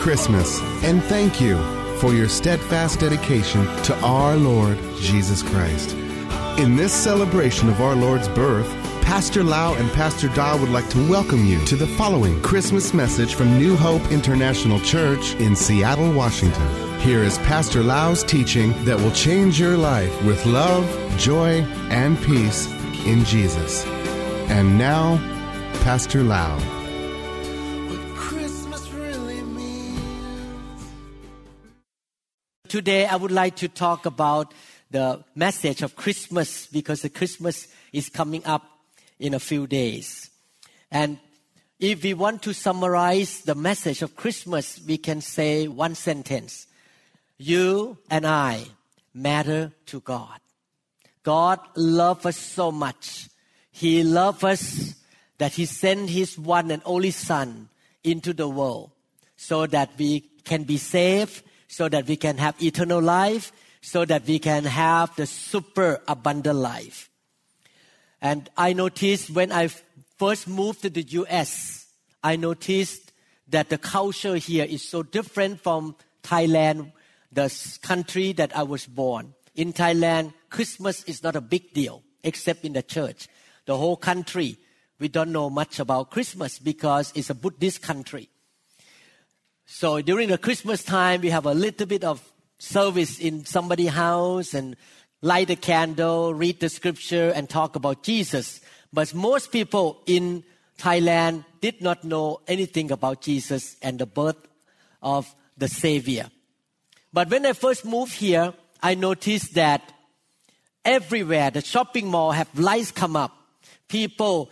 Christmas and thank you for your steadfast dedication to our Lord Jesus Christ. In this celebration of our Lord's birth, Pastor Lau and Pastor Da would like to welcome you to the following Christmas message from New Hope International Church in Seattle, Washington. Here is Pastor Lau's teaching that will change your life with love, joy, and peace in Jesus. And now, Pastor Lau. Today, I would like to talk about the message of Christmas because the Christmas is coming up in a few days. And if we want to summarize the message of Christmas, we can say one sentence You and I matter to God. God loves us so much. He loves us that He sent His one and only Son into the world so that we can be saved so that we can have eternal life, so that we can have the super abundant life. And I noticed when I first moved to the US, I noticed that the culture here is so different from Thailand, the country that I was born. In Thailand, Christmas is not a big deal, except in the church. The whole country, we don't know much about Christmas because it's a Buddhist country. So during the Christmas time, we have a little bit of service in somebody's house and light a candle, read the scripture, and talk about Jesus. But most people in Thailand did not know anything about Jesus and the birth of the Savior. But when I first moved here, I noticed that everywhere the shopping mall have lights come up. People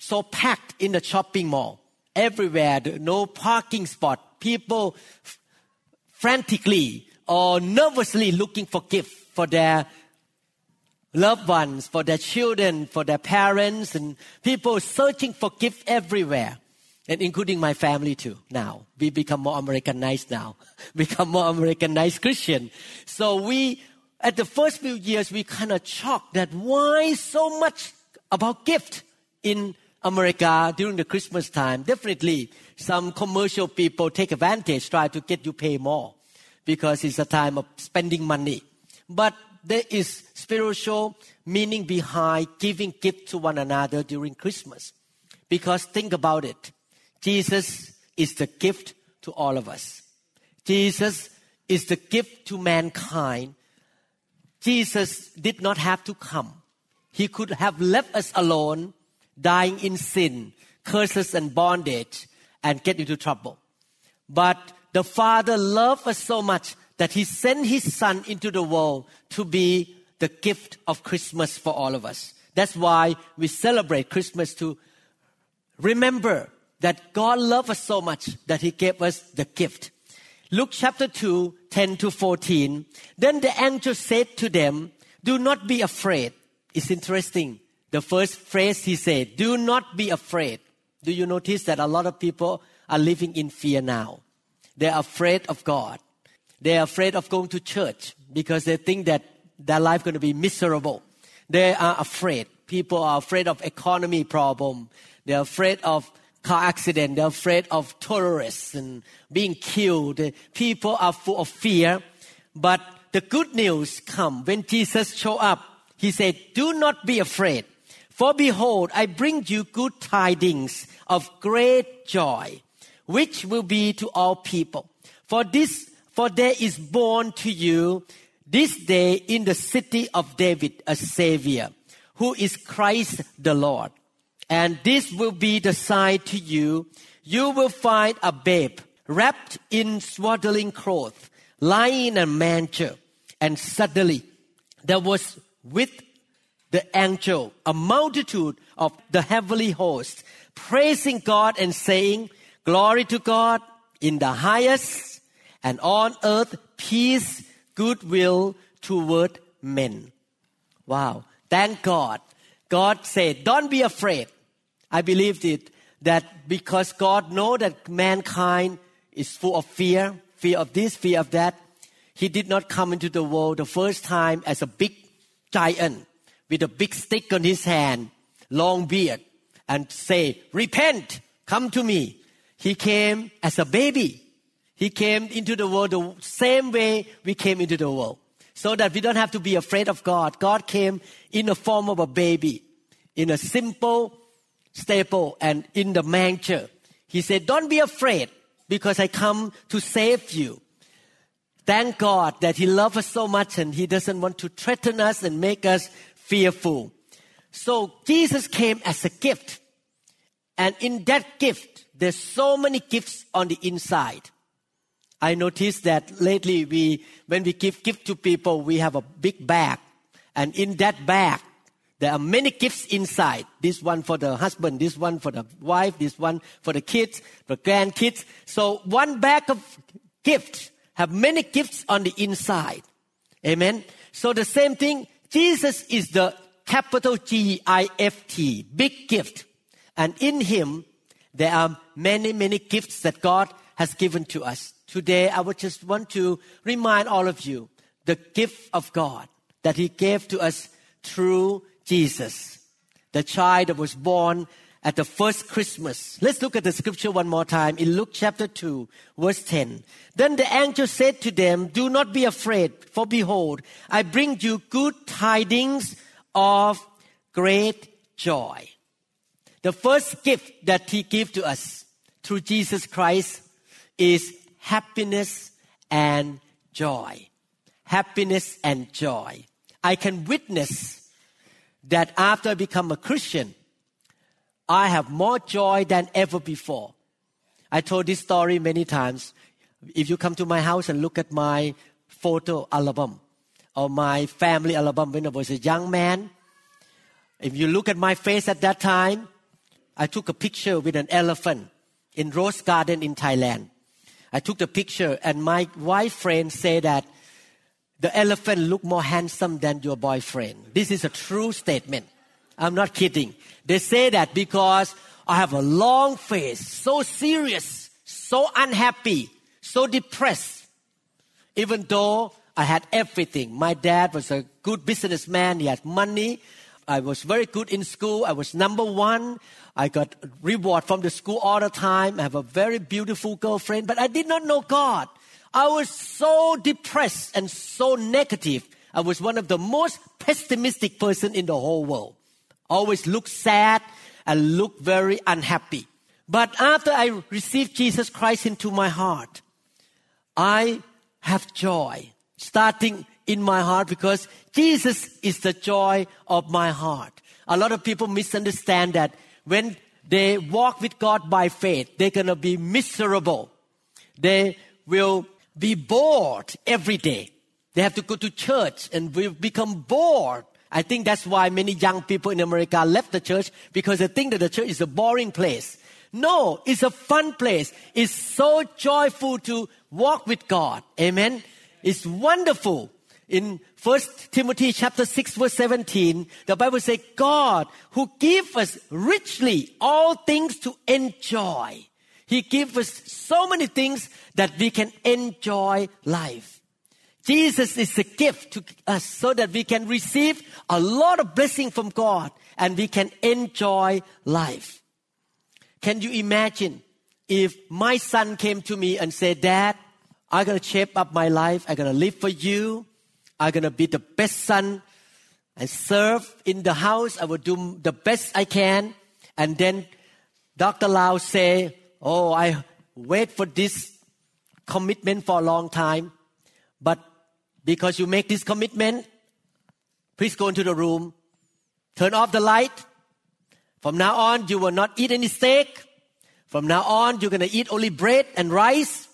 so packed in the shopping mall. Everywhere, no parking spot people frantically or nervously looking for gifts for their loved ones, for their children, for their parents, and people searching for gifts everywhere, and including my family too. Now we become more Americanized now, become more Americanized Christian. So we, at the first few years, we kind of shocked that why so much about gift in America during the Christmas time. Definitely some commercial people take advantage, try to get you pay more because it's a time of spending money. But there is spiritual meaning behind giving gift to one another during Christmas. Because think about it. Jesus is the gift to all of us. Jesus is the gift to mankind. Jesus did not have to come. He could have left us alone, dying in sin, curses and bondage, and get into trouble. But the Father loved us so much that He sent His Son into the world to be the gift of Christmas for all of us. That's why we celebrate Christmas to remember that God loved us so much that He gave us the gift. Luke chapter 2, 10 to 14. Then the angel said to them, Do not be afraid. It's interesting. The first phrase he said, Do not be afraid. Do you notice that a lot of people are living in fear now? They're afraid of God. They're afraid of going to church because they think that their life going to be miserable. They are afraid. People are afraid of economy problem. They're afraid of car accident. They're afraid of terrorists and being killed. People are full of fear. But the good news come when Jesus show up. He said, do not be afraid. For behold, I bring you good tidings of great joy, which will be to all people. For this, for there is born to you this day in the city of David a Savior, who is Christ the Lord. And this will be the sign to you. You will find a babe wrapped in swaddling cloth, lying in a manger. And suddenly there was with the angel, a multitude of the heavenly host, praising God and saying, Glory to God in the highest, and on earth peace, goodwill toward men. Wow. Thank God. God said, Don't be afraid. I believed it that because God know that mankind is full of fear, fear of this, fear of that, He did not come into the world the first time as a big giant with a big stick on his hand, long beard, and say, repent, come to me. He came as a baby. He came into the world the same way we came into the world. So that we don't have to be afraid of God. God came in the form of a baby, in a simple stable and in the manger. He said, don't be afraid because I come to save you. Thank God that He loves us so much and He doesn't want to threaten us and make us fearful. So Jesus came as a gift. And in that gift, there's so many gifts on the inside. I noticed that lately we, when we give gift to people, we have a big bag. And in that bag, there are many gifts inside. This one for the husband, this one for the wife, this one for the kids, the grandkids. So one bag of gifts have many gifts on the inside. Amen. So the same thing, Jesus is the capital G I F T, big gift. And in him, there are many, many gifts that God has given to us. Today, I would just want to remind all of you the gift of God that He gave to us through Jesus, the child that was born at the first Christmas. Let's look at the scripture one more time in Luke chapter 2, verse 10. Then the angel said to them, Do not be afraid, for behold, I bring you good tidings of great joy. The first gift that he gave to us through Jesus Christ is happiness and joy. Happiness and joy. I can witness that after I become a Christian, I have more joy than ever before. I told this story many times. If you come to my house and look at my photo album or my family album when I was a young man, if you look at my face at that time, I took a picture with an elephant in Rose Garden in Thailand. I took the picture and my wife friend said that the elephant looked more handsome than your boyfriend. This is a true statement. I'm not kidding. They say that because I have a long face, so serious, so unhappy, so depressed. Even though I had everything. My dad was a good businessman. He had money. I was very good in school. I was number one. I got reward from the school all the time. I have a very beautiful girlfriend, but I did not know God. I was so depressed and so negative. I was one of the most pessimistic person in the whole world always look sad and look very unhappy. But after I received Jesus Christ into my heart, I have joy starting in my heart because Jesus is the joy of my heart. A lot of people misunderstand that when they walk with God by faith, they're gonna be miserable. They will be bored every day. They have to go to church and will become bored I think that's why many young people in America left the church because they think that the church is a boring place. No, it's a fun place. It's so joyful to walk with God. Amen. It's wonderful. In First Timothy chapter 6 verse 17, the Bible says, God who gives us richly all things to enjoy. He gives us so many things that we can enjoy life. Jesus is a gift to us so that we can receive a lot of blessing from God and we can enjoy life. Can you imagine if my son came to me and said, Dad, I'm going to shape up my life. I'm going to live for you. I'm going to be the best son and serve in the house. I will do the best I can. And then Dr. Lau say, Oh, I wait for this commitment for a long time. But because you make this commitment, please go into the room, turn off the light. From now on, you will not eat any steak. From now on, you're going to eat only bread and rice.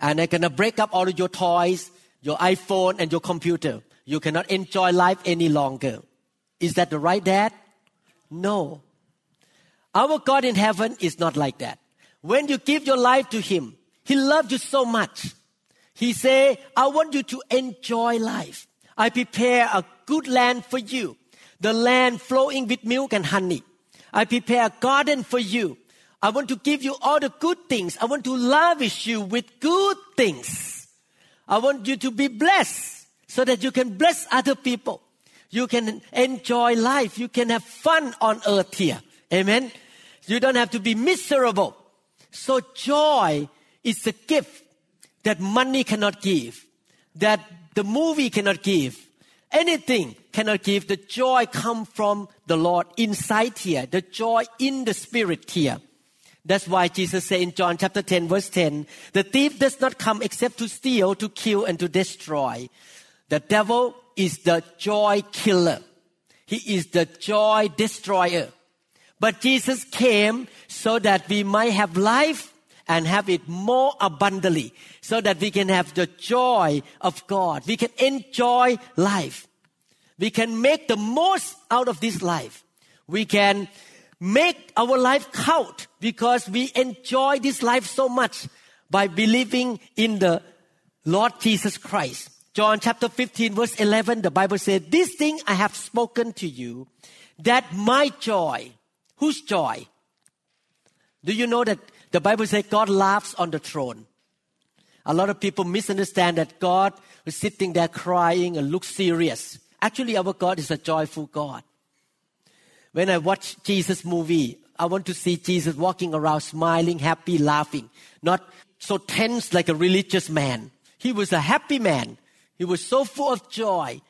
And they're going to break up all of your toys, your iPhone, and your computer. You cannot enjoy life any longer. Is that the right dad? No. Our God in heaven is not like that. When you give your life to Him, He loves you so much he said, I want you to enjoy life. I prepare a good land for you. The land flowing with milk and honey. I prepare a garden for you. I want to give you all the good things. I want to lavish you with good things. I want you to be blessed so that you can bless other people. You can enjoy life. You can have fun on earth here. Amen. You don't have to be miserable. So joy is a gift that money cannot give, that the movie cannot give, anything cannot give. The joy come from the Lord inside here, the joy in the spirit here. That's why Jesus said in John chapter 10 verse 10, the thief does not come except to steal, to kill, and to destroy. The devil is the joy killer. He is the joy destroyer. But Jesus came so that we might have life and have it more abundantly, so that we can have the joy of God. We can enjoy life. We can make the most out of this life. We can make our life count because we enjoy this life so much by believing in the Lord Jesus Christ. John chapter 15 verse 11, the Bible says, this thing I have spoken to you, that my joy Whose joy? Do you know that the Bible says God laughs on the throne? A lot of people misunderstand that God is sitting there crying and looks serious. Actually, our God is a joyful God. When I watch Jesus movie, I want to see Jesus walking around smiling, happy, laughing, not so tense like a religious man. He was a happy man. He was so full of joy.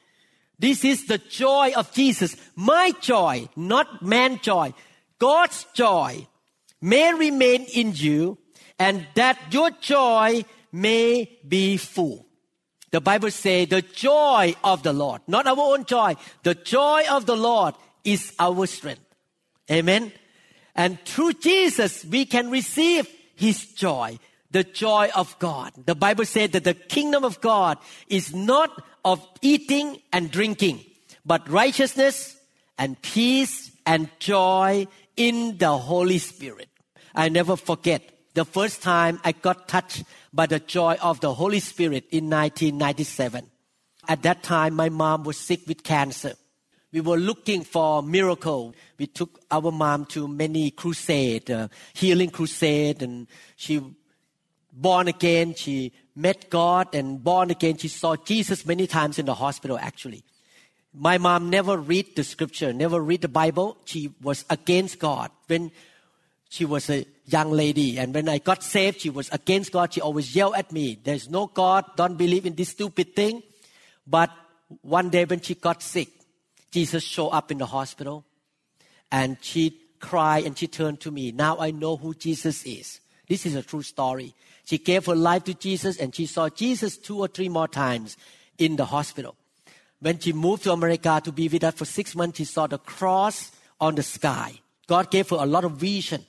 This is the joy of Jesus. My joy, not man joy. God's joy may remain in you and that your joy may be full. The Bible says the joy of the Lord, not our own joy, the joy of the Lord is our strength. Amen. And through Jesus, we can receive His joy, the joy of God. The Bible said that the kingdom of God is not of eating and drinking, but righteousness and peace and joy in the Holy Spirit. I never forget the first time I got touched by the joy of the Holy Spirit in 1997. At that time, my mom was sick with cancer. We were looking for a miracle. We took our mom to many crusade, uh, healing crusade, and she born again. She met God and born again. She saw Jesus many times in the hospital, actually. My mom never read the scripture, never read the Bible. She was against God when she was a young lady. And when I got saved, she was against God. She always yelled at me, There's no God, don't believe in this stupid thing. But one day when she got sick, Jesus showed up in the hospital and she cried and she turned to me. Now I know who Jesus is. This is a true story. She gave her life to Jesus and she saw Jesus two or three more times in the hospital. When she moved to America to be with us for six months, she saw the cross on the sky. God gave her a lot of vision.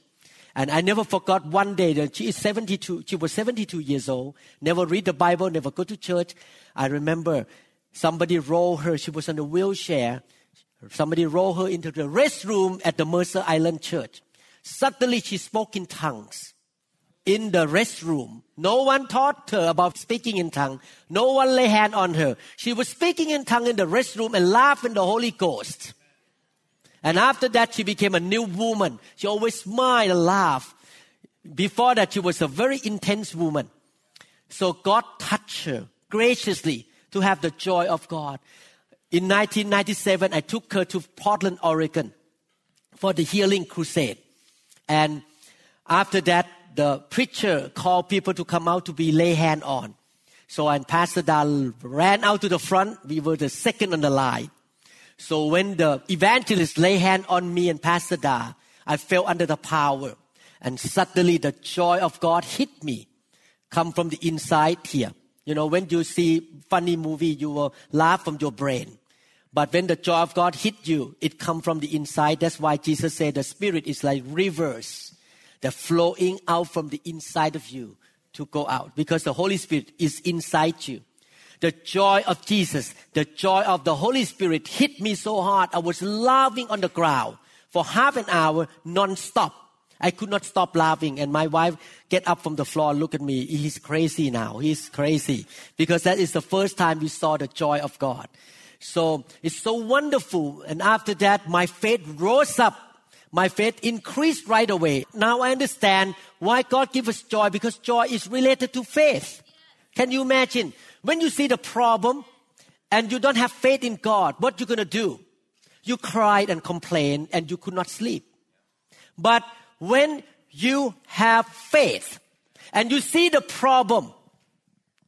And I never forgot one day that she is 72, she was 72 years old, never read the Bible, never go to church. I remember somebody rolled her, she was in a wheelchair. Somebody rolled her into the restroom at the Mercer Island Church. Suddenly she spoke in tongues in the restroom. No one taught her about speaking in tongue. No one lay hand on her. She was speaking in tongue in the restroom and laughing the Holy Ghost. And after that, she became a new woman. She always smiled and laughed. Before that, she was a very intense woman. So God touched her graciously to have the joy of God. In 1997, I took her to Portland, Oregon for the healing crusade. And after that, the preacher called people to come out to be lay hand on. So and Pastor Da ran out to the front. We were the second on the line. So when the evangelist lay hand on me and Pastor Da, I fell under the power. And suddenly the joy of God hit me. Come from the inside here. You know, when you see funny movie, you will laugh from your brain. But when the joy of God hit you, it come from the inside. That's why Jesus said the spirit is like rivers the flowing out from the inside of you to go out because the Holy Spirit is inside you. The joy of Jesus, the joy of the Holy Spirit hit me so hard. I was laughing on the ground for half an hour non-stop. I could not stop laughing and my wife get up from the floor and look at me. He's crazy now. He's crazy because that is the first time we saw the joy of God. So it's so wonderful. And after that, my faith rose up my faith increased right away. Now I understand why God gives us joy because joy is related to faith. Can you imagine when you see the problem and you don't have faith in God, what you're gonna do? You cried and complained and you could not sleep. But when you have faith and you see the problem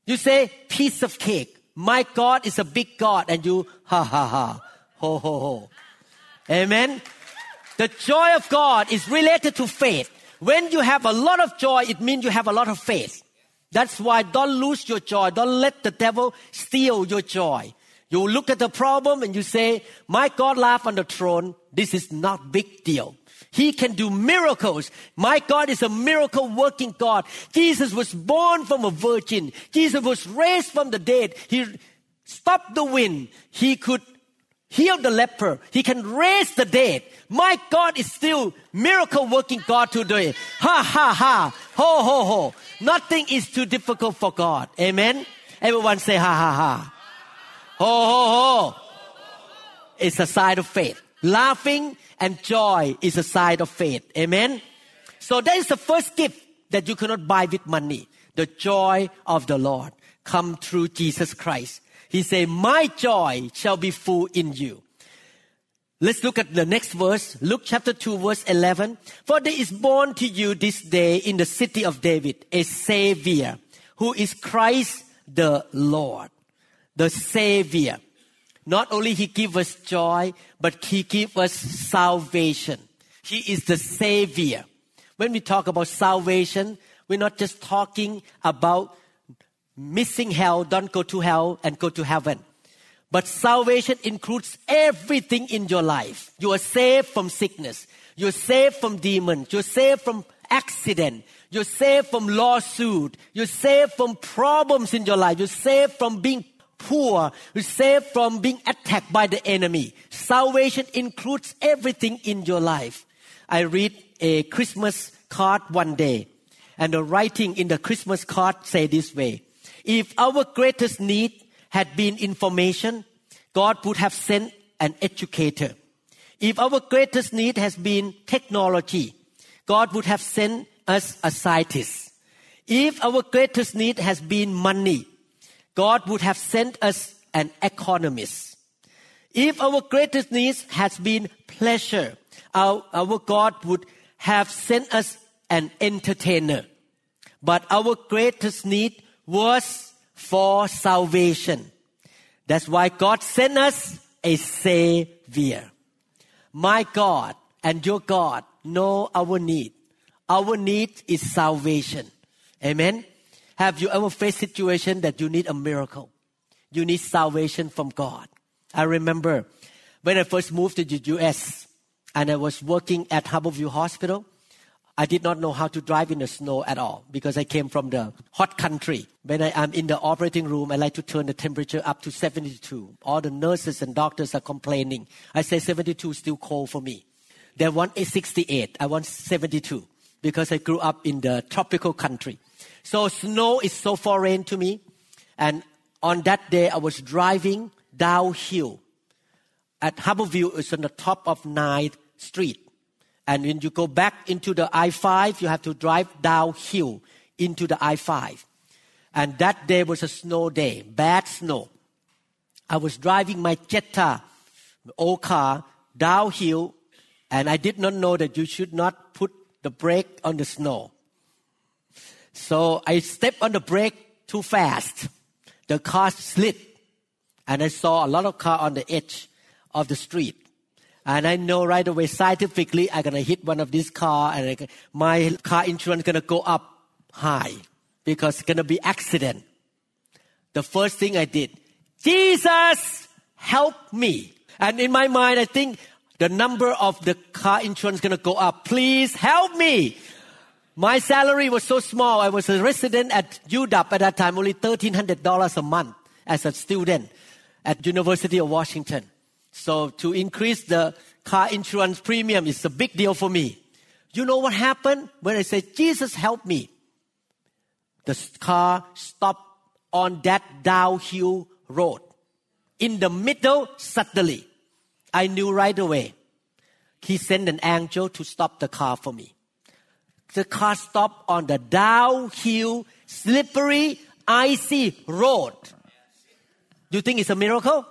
You say, piece of cake. My God is a big God. And you, ha ha ha, ho ho ho. Amen. The joy of God is related to faith. When you have a lot of joy, it means you have a lot of faith. That's why don't lose your joy. Don't let the devil steal your joy. You look at the problem and you say, my God laugh on the throne. This is not big deal. He can do miracles. My God is a miracle working God. Jesus was born from a virgin. Jesus was raised from the dead. He stopped the wind. He could heal the leper. He can raise the dead. My God is still miracle working God today. Ha ha ha. Ho ho ho. Nothing is too difficult for God. Amen. Everyone say ha ha ha. Ho ho ho. It's a sign of faith. Laughing and joy is a sign of faith. Amen. So that is the first gift that you cannot buy with money. The joy of the Lord come through Jesus Christ. He said, my joy shall be full in you. Let's look at the next verse. Luke chapter 2 verse 11. For there is born to you this day in the city of David a savior who is Christ the Lord. The savior. Not only he gives us joy, but he gives us salvation. He is the savior. When we talk about salvation, we're not just talking about missing hell, don't go to hell and go to heaven. But salvation includes everything in your life. You are saved from sickness. You're saved from demons. You're saved from accident. You're saved from lawsuit. You're saved from problems in your life. You're saved from being poor. You're saved from being attacked by the enemy. Salvation includes everything in your life. I read a Christmas card one day and the writing in the Christmas card say this way. If our greatest need had been information, God would have sent an educator. If our greatest need has been technology, God would have sent us a scientist. If our greatest need has been money, God would have sent us an economist. If our greatest need has been pleasure, our, our God would have sent us an entertainer. But our greatest need was for salvation. That's why God sent us a Savior. My God and your God know our need. Our need is salvation. Amen. Have you ever faced a situation that you need a miracle? You need salvation from God. I remember when I first moved to the US and I was working at Harborview Hospital. I did not know how to drive in the snow at all because I came from the hot country. When I am in the operating room, I like to turn the temperature up to 72. All the nurses and doctors are complaining. I say 72 is still cold for me. They want a 68. I want 72 because I grew up in the tropical country. So snow is so foreign to me. And on that day, I was driving downhill at Harborview. It's on the top of 9th Street. And when you go back into the I 5, you have to drive downhill into the I 5. And that day was a snow day, bad snow. I was driving my Jetta, old car, downhill, and I did not know that you should not put the brake on the snow. So I stepped on the brake too fast. The car slid, and I saw a lot of car on the edge of the street. And I know right away scientifically I'm gonna hit one of these car and I, my car insurance gonna go up high because it's gonna be accident. The first thing I did, Jesus, help me. And in my mind, I think the number of the car insurance gonna go up. Please help me. My salary was so small. I was a resident at UW at that time, only $1,300 a month as a student at University of Washington. So to increase the car insurance premium is a big deal for me. You know what happened when I said, Jesus help me? The car stopped on that downhill road. In the middle, suddenly, I knew right away. He sent an angel to stop the car for me. The car stopped on the downhill, slippery, icy road. You think it's a miracle?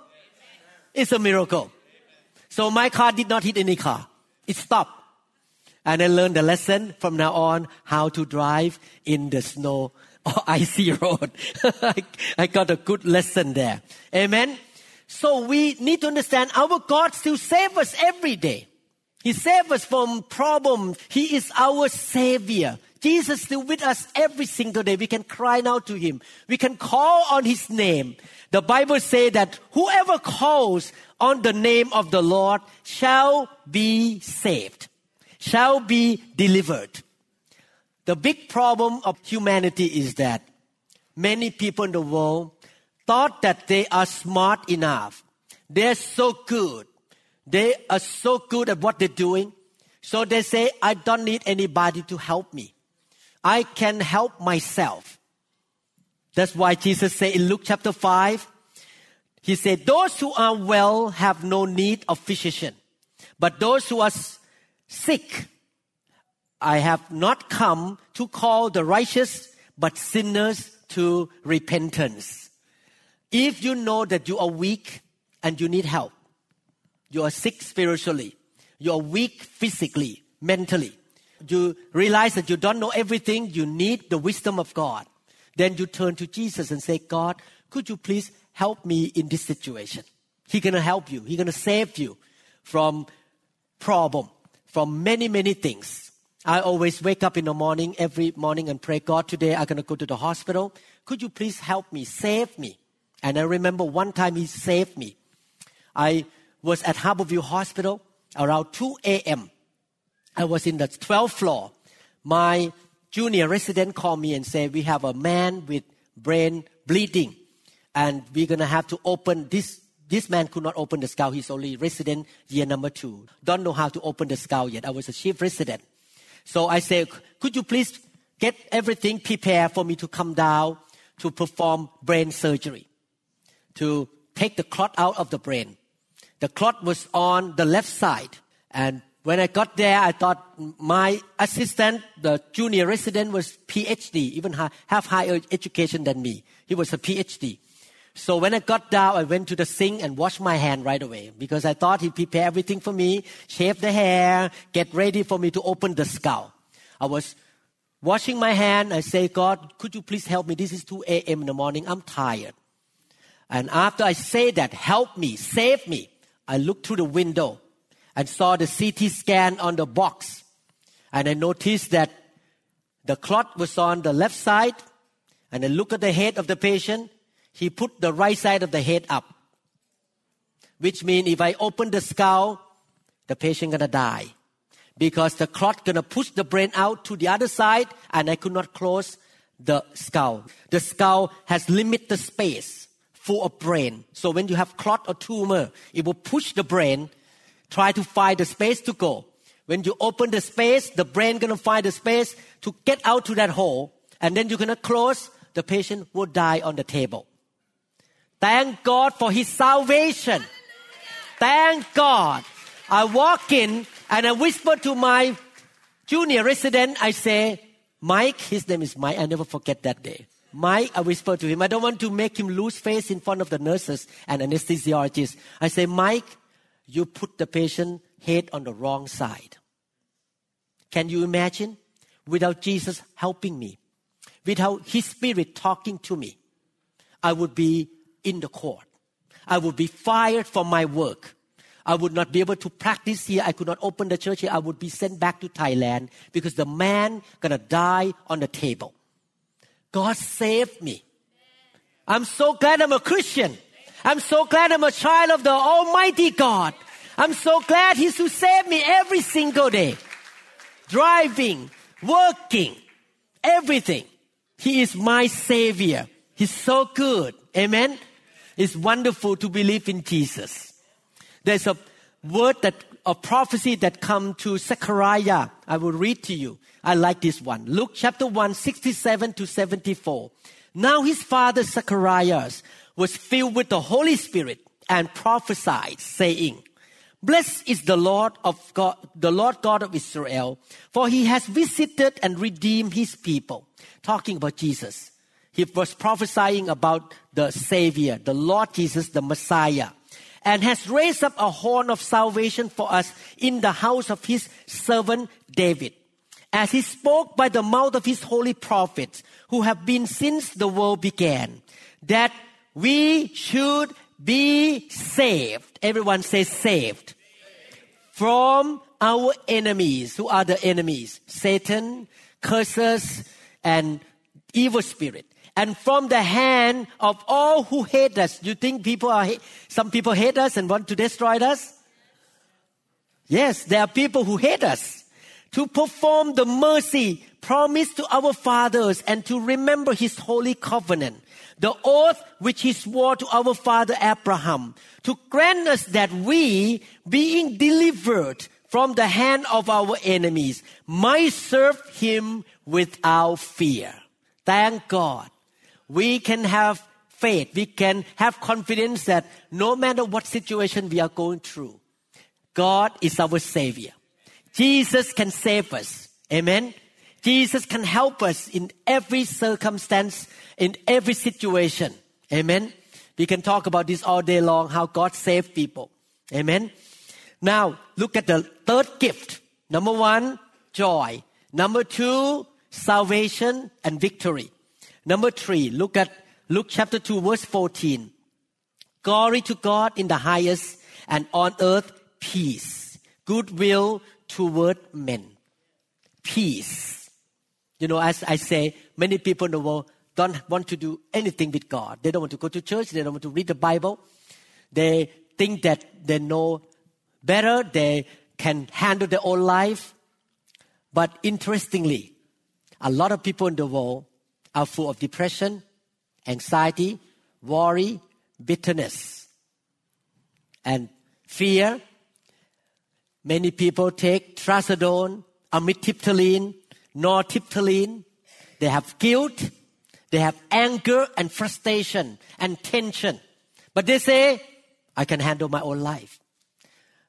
It's a miracle. So my car did not hit any car. It stopped. And I learned the lesson from now on how to drive in the snow or icy Road. I, got a good lesson there. Amen. So we need to understand our God still saves us every day. He saves us from problems. He is our Savior. Jesus is still with us every single day. We can cry out to Him. We can call on His name. The Bible says that whoever calls on the name of the Lord shall be saved, shall be delivered. The big problem of humanity is that many people in the world thought that they are smart enough. They're so good. They are so good at what they're doing. So they say, I don't need anybody to help me. I can help myself. That's why Jesus said in Luke chapter 5, He said, Those who are well have no need of physician, but those who are sick I have not come to call the righteous, but sinners to repentance. If you know that you are weak and you need help, you are sick spiritually, you are weak physically, mentally, you realize that you don't know everything, you need the wisdom of God, then you turn to Jesus and say, God, could you please help me in this situation? He's gonna help you. He's gonna save you from problem, from many, many things. I always wake up in the morning, every morning, and pray, God, today I'm going to go to the hospital. Could you please help me, save me? And I remember one time He saved me. I was at Harborview Hospital around 2 a.m. I was in the 12th floor. My junior resident called me and said, We have a man with brain bleeding, and we're going to have to open this. This man could not open the skull. He's only resident year number two. Don't know how to open the skull yet. I was a chief resident. So I said, could you please get everything prepared for me to come down to perform brain surgery, to take the clot out of the brain. The clot was on the left side. And when I got there, I thought my assistant, the junior resident, was PhD, even have higher education than me. He was a PhD. So when I got down, I went to the sink and washed my hand right away because I thought he prepared everything for me, shave the hair, get ready for me to open the skull. I was washing my hand. I say, God, could you please help me? This is 2 a.m. in the morning. I'm tired. And after I say that, help me, save me, I look through the window and saw the CT scan on the box. And I noticed that the clot was on the left side. And I look at the head of the patient. He put the right side of the head up. Which means if I open the skull, the patient gonna die because the clot gonna push the brain out to the other side and I could not close the skull. The skull has limited space full of brain. So when you have clot or tumor, it will push the brain, try to find the space to go. When you open the space, the brain gonna find the space to get out to that hole and then you're gonna close, the patient will die on the table. Thank God for his salvation. Thank God. I walk in and I whisper to my junior resident, I say, Mike, his name is Mike, I never forget that day. Mike, I whisper to him, I don't want to make him lose face in front of the nurses and anesthesiologists. I say, Mike, you put the patient head on the wrong side. Can you imagine? Without Jesus helping me, without His Spirit talking to me, I would be in the court. I would be fired from my work. I would not be able to practice here. I could not open the church here. I would be sent back to Thailand because the man gonna die on the table. God saved me. I'm so glad I'm a Christian. I'm so glad I'm a child of the Almighty God. I'm so glad He's to save me every single day. Driving, working, everything. He is my Savior. He's so good. Amen. It's wonderful to believe in Jesus. There's a word that a prophecy that come to Zechariah. I will read to you. I like this one. Luke chapter 1, 67 to 74. Now his father Zacharias was filled with the Holy Spirit and prophesied, saying, Blessed is the Lord of God, the Lord God of Israel, for he has visited and redeemed his people. Talking about Jesus. He was prophesying about the Savior, the Lord Jesus, the Messiah and has raised up a horn of salvation for us in the house of his servant David, as he spoke by the mouth of his holy prophets who have been since the world began, that we should be saved. Everyone says saved. From our enemies. Who are the enemies? Satan, curses, and evil spirit. And from the hand of all who hate us. You think people are, some people hate us and want to destroy us? Yes, there are people who hate us. To perform the mercy promised to our fathers and to remember his holy covenant, the oath which he swore to our father Abraham, to grant us that we, being delivered from the hand of our enemies, might serve him without fear. Thank God. We can have faith. We can have confidence that no matter what situation we are going through, God is our Savior. Jesus can save us. Amen. Jesus can help us in every circumstance, in every situation. Amen. We can talk about this all day long, how God saved people. Amen. Now, look at the third gift. Number one, joy. Number two, salvation and victory. Number three, look at Luke chapter 2, verse 14. Glory to God in the highest and on earth peace, goodwill toward men. Peace. You know, as I say, many people in the world don't want to do anything with God. They don't want to go to church. They don't want to read the Bible. They think that they know better. They can handle their own life. But interestingly, a lot of people in the world are full of depression, anxiety, worry, bitterness, and fear Many people take trazodone, amitriptyline, nortriptyline. They have guilt, they have anger and frustration and tension. But they say, I can handle my own life.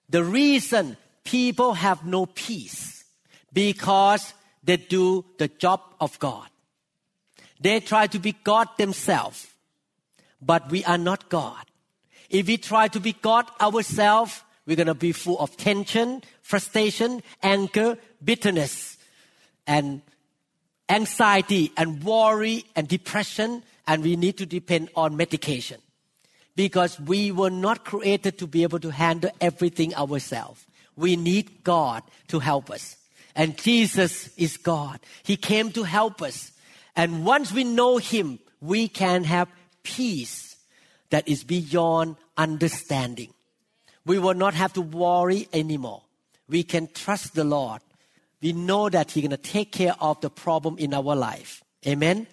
The reason people have no peace because they do the job of God. They try to be God themselves, but we are not God. If we try to be God ourselves, we're going to be full of tension, frustration, anger, bitterness, and anxiety, and worry, and depression, and we need to depend on medication. Because we were not created to be able to handle everything ourselves. We need God to help us. And Jesus is God. He came to help us. And once we know Him, we can have peace that is beyond understanding we will not have to worry anymore. We can trust the Lord. We know that He's going to take care of the problem in our life. Amen.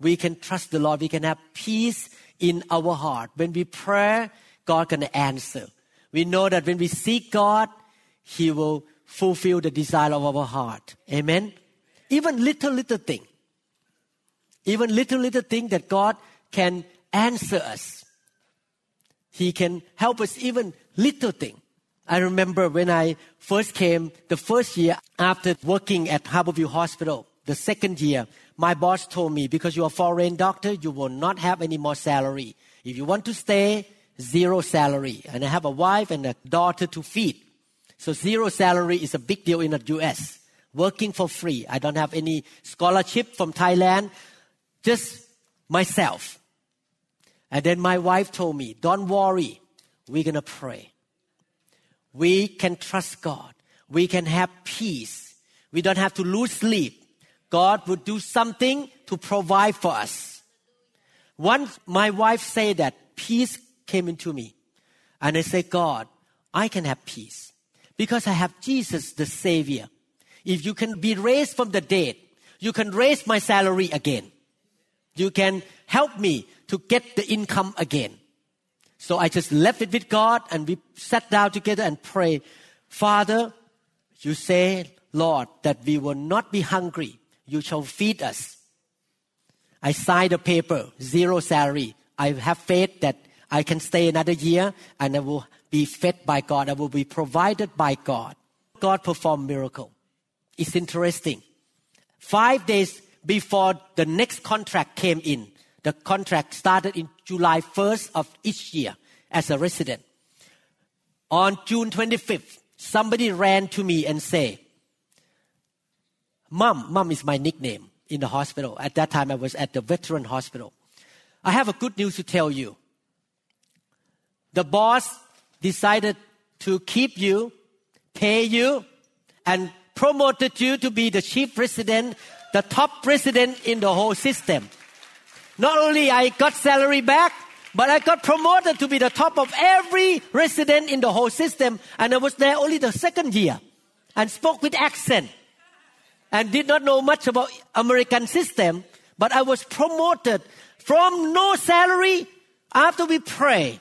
We can trust the Lord. We can have peace in our heart. When we pray, God can answer. We know that when we seek God, He will fulfill the desire of our heart. Amen. Even little, little thing. Even little, little thing that God can answer us. He can help us even little thing. I remember when I first came, the first year after working at Harborview Hospital, the second year, my boss told me, because you're a foreign doctor, you will not have any more salary. If you want to stay, zero salary. And I have a wife and a daughter to feed. So zero salary is a big deal in the US. Working for free. I don't have any scholarship from Thailand. Just myself. And then my wife told me, don't worry, we're going to pray. We can trust God. We can have peace. We don't have to lose sleep. God would do something to provide for us. Once my wife said that, peace came into me. And I said, God, I can have peace because I have Jesus, the Savior. If you can be raised from the dead, you can raise my salary again. You can help me to get the income again. So I just left it with God and we sat down together and prayed. Father, you say, Lord, that we will not be hungry. You shall feed us. I signed a paper, zero salary. I have faith that I can stay another year and I will be fed by God. I will be provided by God. God performed miracle. It's interesting. Five days before the next contract came in, the contract started in July 1st of each year as a resident. On June 25th, somebody ran to me and say, Mom, mom is my nickname in the hospital. At that time, I was at the veteran hospital. I have a good news to tell you. The boss decided to keep you, pay you, and promoted you to be the chief resident, the top resident in the whole system. Not only I got salary back, but I got promoted to be the top of every resident in the whole system, and I was there only the second year, and spoke with accent, and did not know much about American system, but I was promoted from no salary after we pray.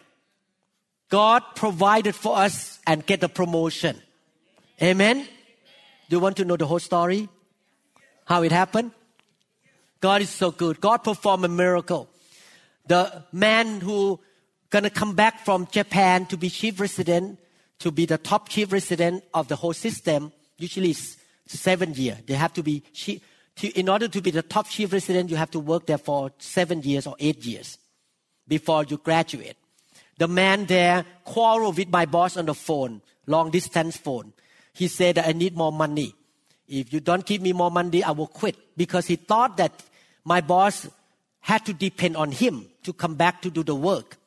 God provided for us and get the promotion. Amen. Do you want to know the whole story? How it happened? God is so good. God performed a miracle the man who gonna come back from Japan to be chief resident, to be the top chief resident of the whole system, usually seven years. They have to be chief, to, in order to be the top chief resident, you have to work there for seven years or eight years before you graduate. The man there quarreled with my boss on the phone, long distance phone. He said I need more money. If you don't give me more money, I will quit because he thought that my boss had to depend on him to come back to do the work.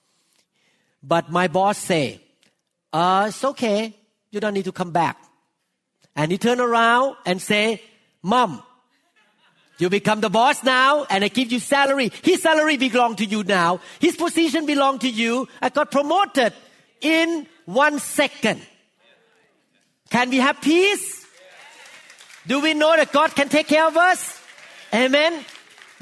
But my boss say, uh, it's okay. You don't need to come back. And he turned around and say, mom, you become the boss now and I give you salary. His salary belong to you now. His position belong to you. I got promoted in one second. Can we have peace? Do we know that God can take care of us? Amen.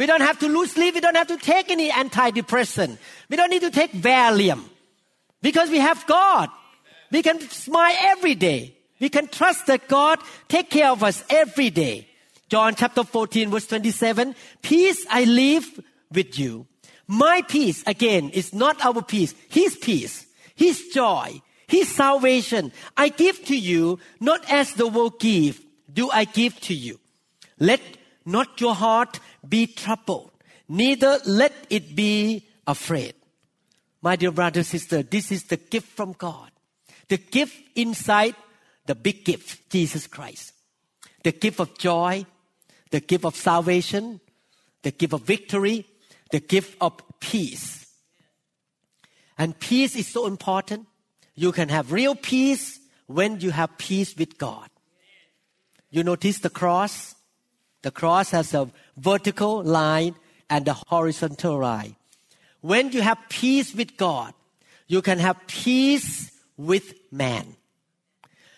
We don't have to lose sleep. We don't have to take any antidepressant. We don't need to take Valium because we have God. We can smile every day. We can trust that God take care of us every day. John chapter 14 verse 27. Peace I leave with you. My peace again is not our peace. His peace. His joy. His salvation. I give to you not as the world give. Do I give to you. Let not your heart be troubled, neither let it be afraid. My dear brother sister, this is the gift from God. The gift inside the big gift, Jesus Christ. The gift of joy, the gift of salvation, the gift of victory, the gift of peace. And peace is so important. You can have real peace when you have peace with God. You notice the cross? The cross has a vertical line and a horizontal line. When you have peace with God, you can have peace with man.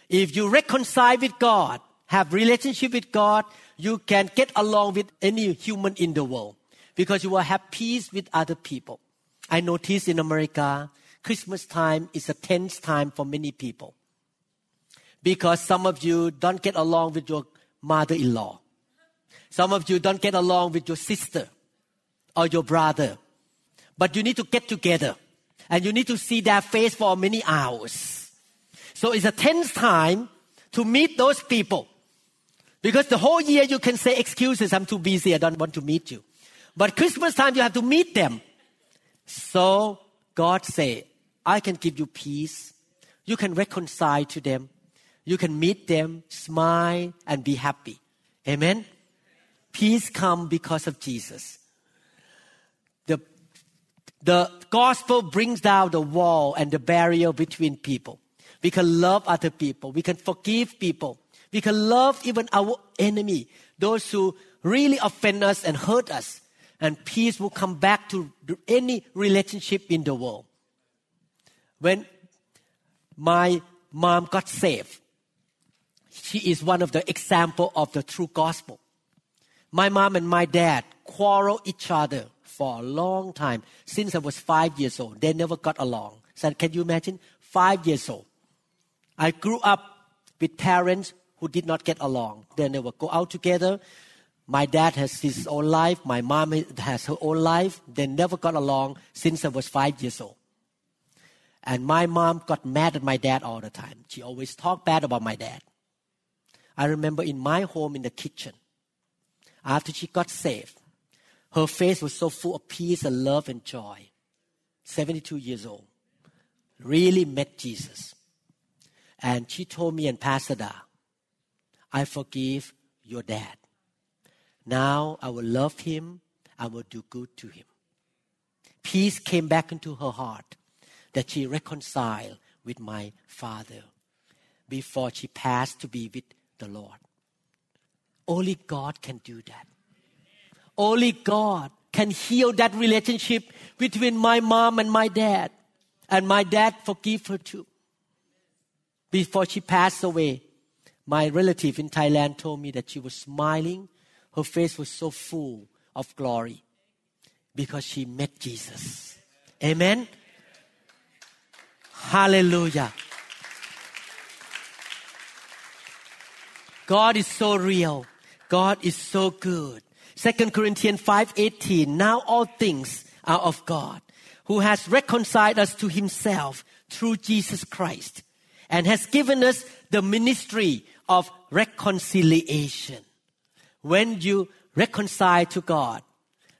If you reconcile with God, have relationship with God, you can get along with any human in the world because you will have peace with other people. I notice in America, Christmas time is a tense time for many people because some of you don't get along with your mother-in-law. Some of you don't get along with your sister or your brother, but you need to get together and you need to see their face for many hours. So it's a tense time to meet those people. Because the whole year you can say excuses, I'm too busy, I don't want to meet you. But Christmas time you have to meet them. So God say, I can give you peace. You can reconcile to them. You can meet them, smile, and be happy. Amen. Peace come because of Jesus. The, the gospel brings down the wall and the barrier between people. We can love other people. We can forgive people. We can love even our enemy, those who really offend us and hurt us. And peace will come back to any relationship in the world. When my mom got saved, she is one of the example of the true gospel. My mom and my dad quarrel each other for a long time since I was five years old. They never got along. So can you imagine? Five years old. I grew up with parents who did not get along. They never go out together. My dad has his own life. My mom has her own life. They never got along since I was five years old. And my mom got mad at my dad all the time. She always talked bad about my dad. I remember in my home in the kitchen, after she got saved, her face was so full of peace and love and joy. 72 years old. Really met Jesus. And she told me and Pastor Da, I forgive your dad. Now I will love him. I will do good to him. Peace came back into her heart that she reconciled with my father before she passed to be with the Lord. Only God can do that. Only God can heal that relationship between my mom and my dad. And my dad forgive her too. Before she passed away, my relative in Thailand told me that she was smiling. Her face was so full of glory because she met Jesus. Amen. Hallelujah. God is so real. God is so good. Second Corinthians 5:18 Now all things are of God who has reconciled us to himself through Jesus Christ and has given us the ministry of reconciliation. When you reconcile to God,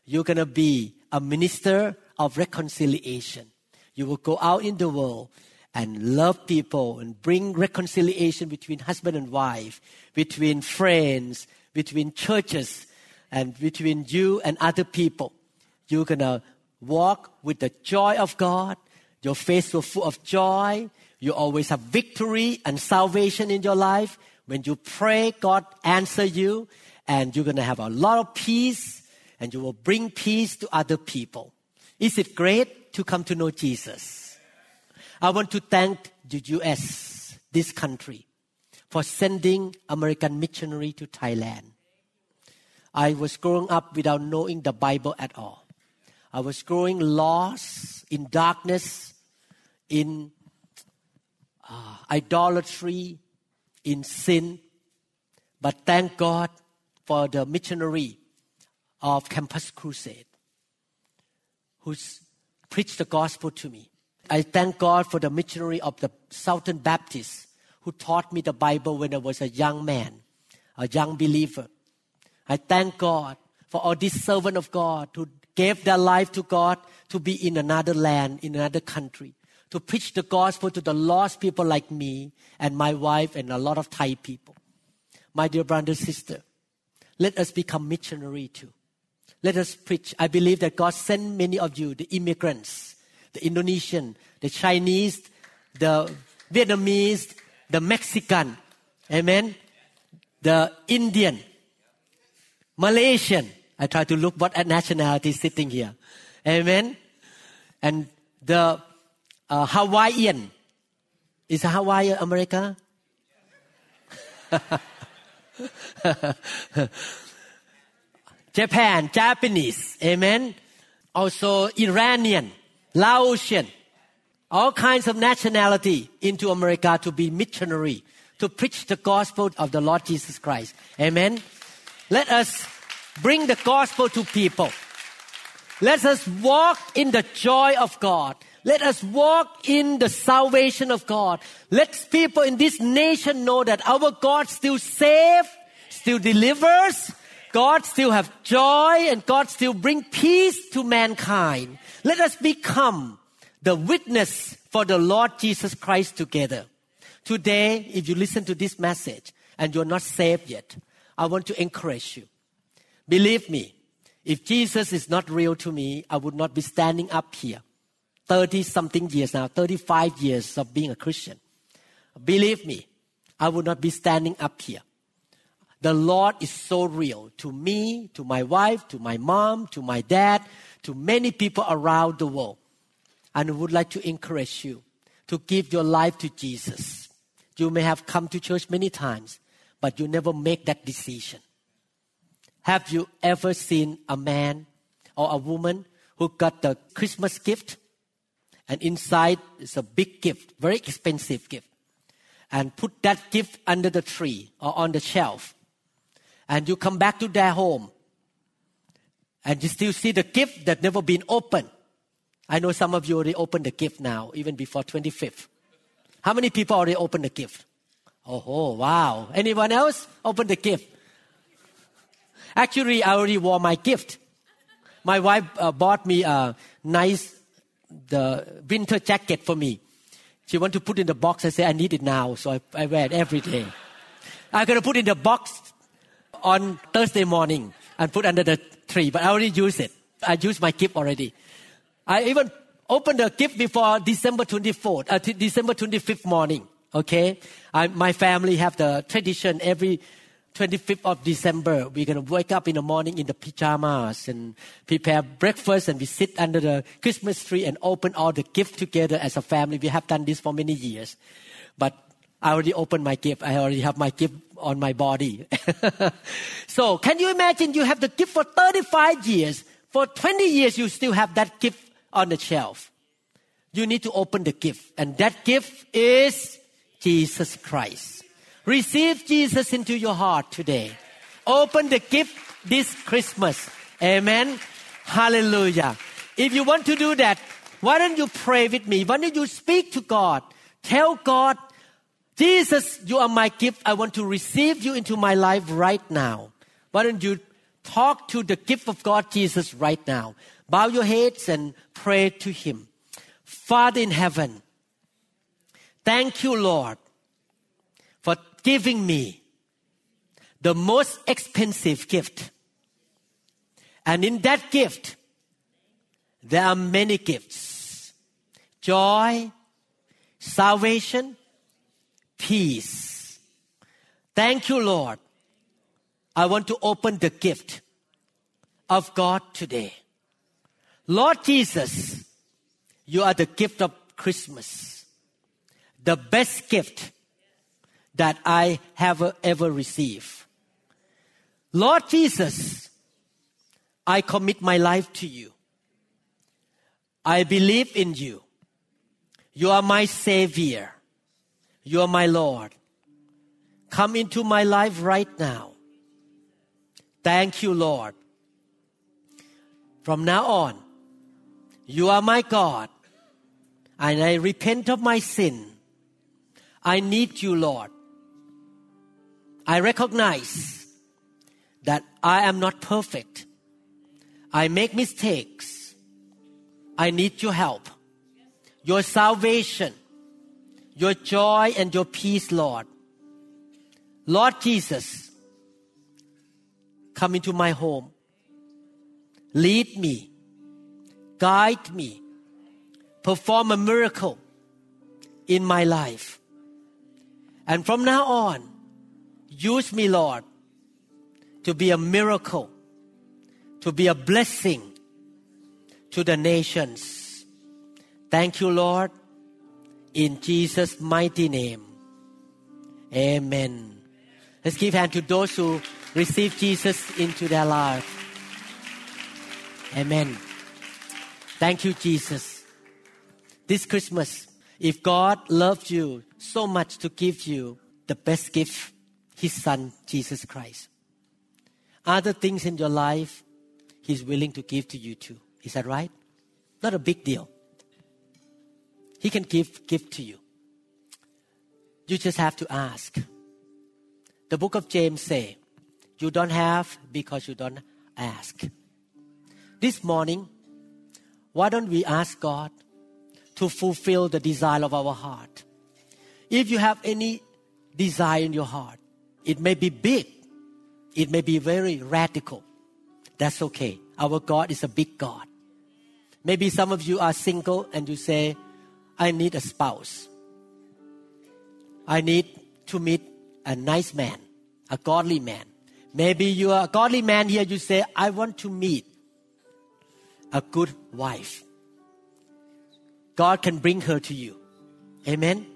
you're going to be a minister of reconciliation. You will go out in the world and love people and bring reconciliation between husband and wife, between friends, between churches, and between you and other people. You're going to walk with the joy of God. Your face will full of joy. You always have victory and salvation in your life. When you pray, God answer you and you're going to have a lot of peace and you will bring peace to other people. Is it great to come to know Jesus? I want to thank the US, this country, for sending American missionary to Thailand. I was growing up without knowing the Bible at all. I was growing lost in darkness, in uh, idolatry, in sin. But thank God for the missionary of Campus Crusade who's preached the gospel to me. I thank God for the missionary of the Southern Baptists who taught me the Bible when I was a young man, a young believer. I thank God for all these servants of God who gave their life to God to be in another land, in another country, to preach the gospel to the lost people like me and my wife and a lot of Thai people. My dear brother and sister, let us become missionary too. Let us preach. I believe that God sent many of you, the immigrants, the Indonesian, the Chinese, the Vietnamese, the Mexican, amen, the Indian, Malaysian. I try to look what nationality is sitting here, amen, and the uh, Hawaiian. Is Hawaii America? Japan, Japanese, amen. Also Iranian, Laotian, all kinds of nationality into America to be missionary, to preach the gospel of the Lord Jesus Christ. Amen. Let us bring the gospel to people. Let us walk in the joy of God. Let us walk in the salvation of God. Let people in this nation know that our God still saves, still delivers, God still have joy and God still bring peace to mankind. Let us become the witness for the Lord Jesus Christ together. Today, if you listen to this message and you're not saved yet, I want to encourage you. Believe me, if Jesus is not real to me, I would not be standing up here. 30 something years now, 35 years of being a Christian. Believe me, I would not be standing up here. The Lord is so real to me, to my wife, to my mom, to my dad, to many people around the world. And would like to encourage you to give your life to Jesus. You may have come to church many times, but you never make that decision. Have you ever seen a man or a woman who got the Christmas gift and inside is a big gift, very expensive gift, and put that gift under the tree or on the shelf and you come back to their home and you still see the gift that never been opened. I know some of you already opened the gift now, even before 25th. How many people already opened the gift? Oh, wow. Anyone else open the gift? Actually, I already wore my gift. My wife uh, bought me a nice the winter jacket for me. She want to put in the box. I say I need it now, so I, I wear it every day. I'm gonna put in the box on Thursday morning and put under the tree. But I already use it. I use my gift already. I even opened the gift before December 24th, uh, December 25th morning. Okay, I, my family have the tradition every 25th of December, we're going to wake up in the morning in the pajamas and prepare breakfast and we sit under the Christmas tree and open all the gifts together as a family. We have done this for many years. But I already opened my gift. I already have my gift on my body. so can you imagine you have the gift for 35 years. For 20 years, you still have that gift on the shelf. You need to open the gift. And that gift is Jesus Christ. Receive Jesus into your heart today. Open the gift this Christmas. Amen. Hallelujah. If you want to do that, why don't you pray with me? Why don't you speak to God? Tell God, Jesus, you are my gift. I want to receive you into my life right now. Why don't you talk to the gift of God, Jesus, right now? Bow your heads and pray to Him. Father in heaven, thank you, Lord, for giving me the most expensive gift. And in that gift, there are many gifts joy, salvation, peace. Thank you, Lord. I want to open the gift of God today. Lord Jesus, you are the gift of Christmas, the best gift that I have ever received. Lord Jesus, I commit my life to you. I believe in you. You are my Savior. You are my Lord. Come into my life right now. Thank you, Lord. From now on, you are my God, and I repent of my sin. I need you, Lord. I recognize that I am not perfect. I make mistakes. I need your help, your salvation, your joy, and your peace, Lord. Lord Jesus, come into my home. Lead me, guide me, perform a miracle in my life. And from now on, Use me, Lord, to be a miracle, to be a blessing to the nations. Thank you, Lord, in Jesus' mighty name. Amen. Let's give hand to those who receive Jesus into their life. Amen. Thank you, Jesus. This Christmas, if God loved you so much to give you the best gift his son, Jesus Christ. Other things in your life, He's willing to give to you too. Is that right? Not a big deal. He can give gift to you. You just have to ask. The book of James say, you don't have because you don't ask. This morning, why don't we ask God to fulfill the desire of our heart? If you have any desire in your heart, it may be big. It may be very radical. That's okay. Our God is a big God. Maybe some of you are single and you say, I need a spouse. I need to meet a nice man, a godly man. Maybe you are a godly man here, you say, I want to meet a good wife. God can bring her to you. Amen.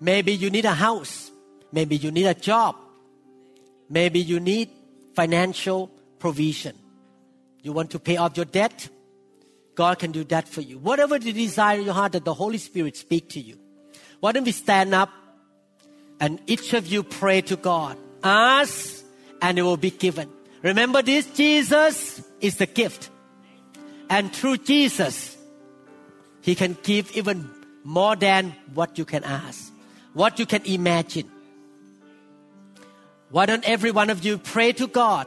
Maybe you need a house. Maybe you need a job. Maybe you need financial provision. You want to pay off your debt? God can do that for you. Whatever the desire in your heart that the Holy Spirit speak to you. Why don't we stand up and each of you pray to God. Ask and it will be given. Remember this, Jesus is the gift. And through Jesus, He can give even more than what you can ask, what you can imagine. Why don't every one of you pray to God?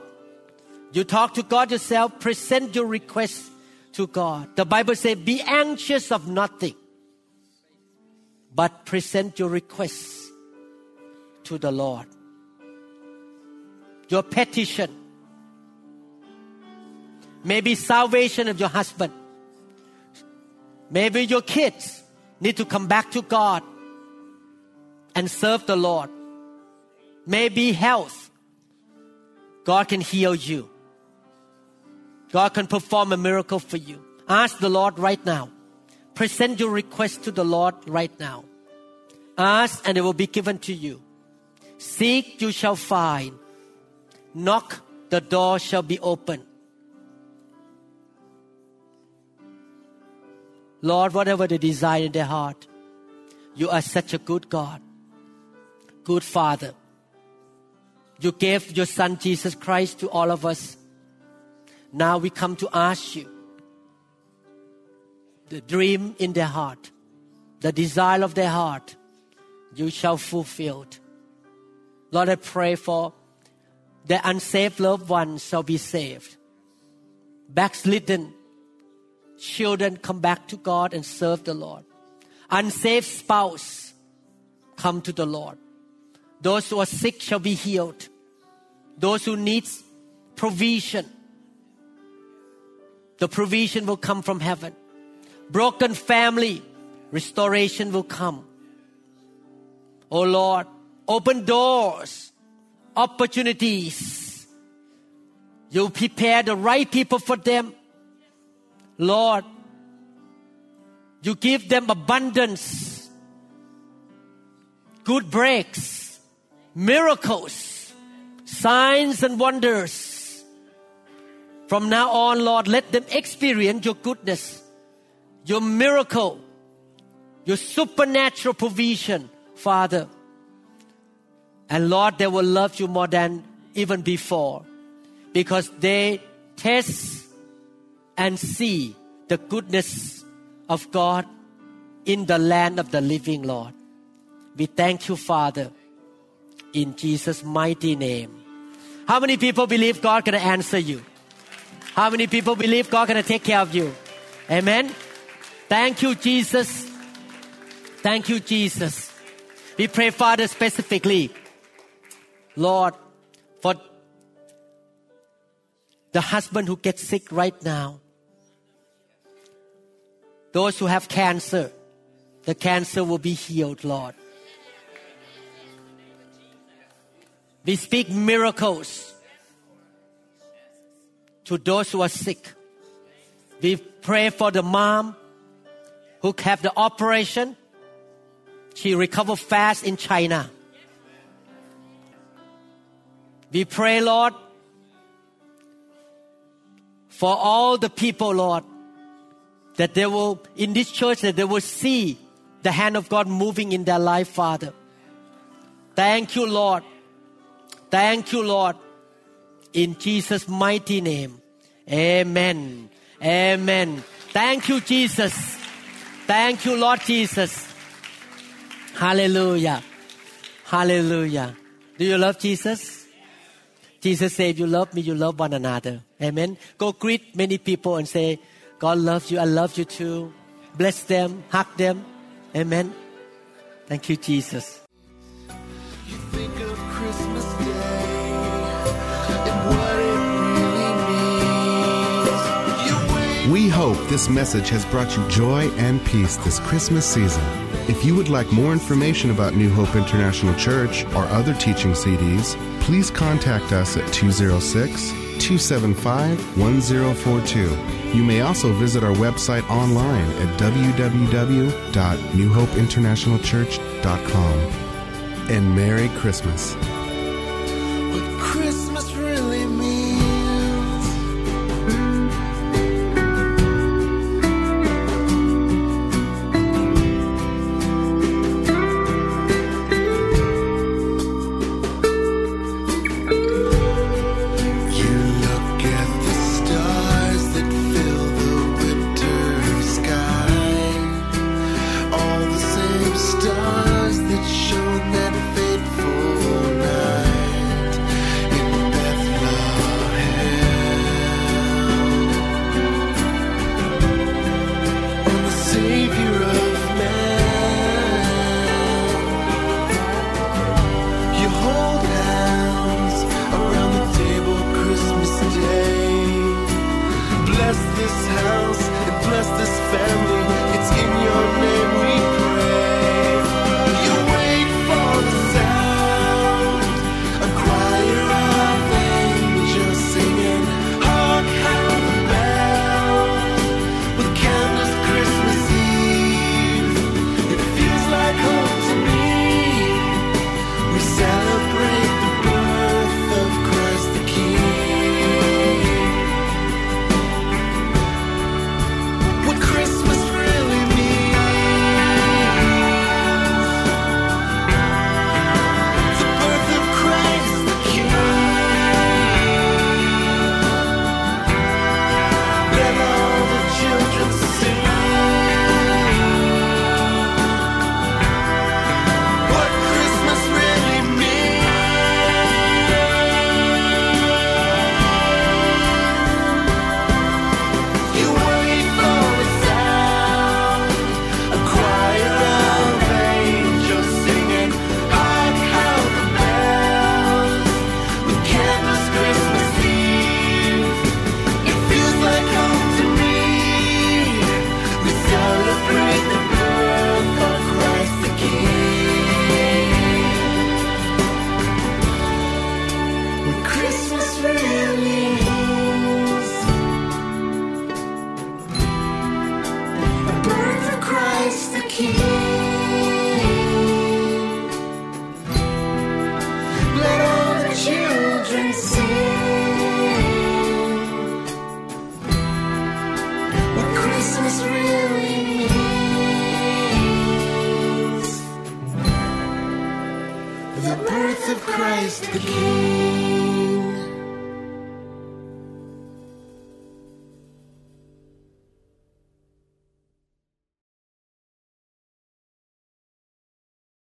You talk to God yourself, present your request to God. The Bible says, be anxious of nothing, but present your requests to the Lord. Your petition, Maybe salvation of your husband. Maybe your kids need to come back to God and serve the Lord. Maybe health. God can heal you. God can perform a miracle for you. Ask the Lord right now. Present your request to the Lord right now. Ask and it will be given to you. Seek, you shall find. Knock, the door shall be open. Lord, whatever they desire in their heart, you are such a good God, good Father. You gave your Son Jesus Christ to all of us. Now we come to ask you the dream in their heart, the desire of their heart, you shall fulfill. Lord, I pray for the unsaved loved ones shall be saved. Backslidden children come back to God and serve the Lord. Unsaved spouse come to the Lord. Those who are sick shall be healed. Those who need provision, the provision will come from heaven. Broken family, restoration will come. Oh Lord, open doors, opportunities. You prepare the right people for them. Lord, you give them abundance, good breaks, miracles, signs and wonders. From now on, Lord, let them experience your goodness, your miracle, your supernatural provision, Father. And Lord, they will love you more than even before because they taste and see the goodness of God in the land of the living, Lord. We thank you, Father, in Jesus' mighty name. How many people believe God can answer you? How many people believe God can take care of you? Amen. Thank you, Jesus. Thank you, Jesus. We pray, Father, specifically, Lord, for the husband who gets sick right now. Those who have cancer, the cancer will be healed, Lord. We speak miracles to those who are sick. We pray for the mom who have the operation. She recovered fast in China. We pray, Lord, for all the people, Lord, that they will, in this church, that they will see the hand of God moving in their life, Father. Thank you, Lord. Thank you, Lord. In Jesus' mighty name. Amen. Amen. Thank you, Jesus. Thank you, Lord Jesus. Hallelujah. Hallelujah. Do you love Jesus? Jesus said, You love me, you love one another. Amen. Go greet many people and say, God loves you. I love you too. Bless them, hug them. Amen. Thank you, Jesus. You think of Christmas Day and what it really means. You We hope this message has brought you joy and peace this Christmas season. If you would like more information about New Hope International Church or other teaching CDs, please contact us at 206 275 1042. You may also visit our website online at www.newhopeinternationalchurch.com. And Merry Christmas.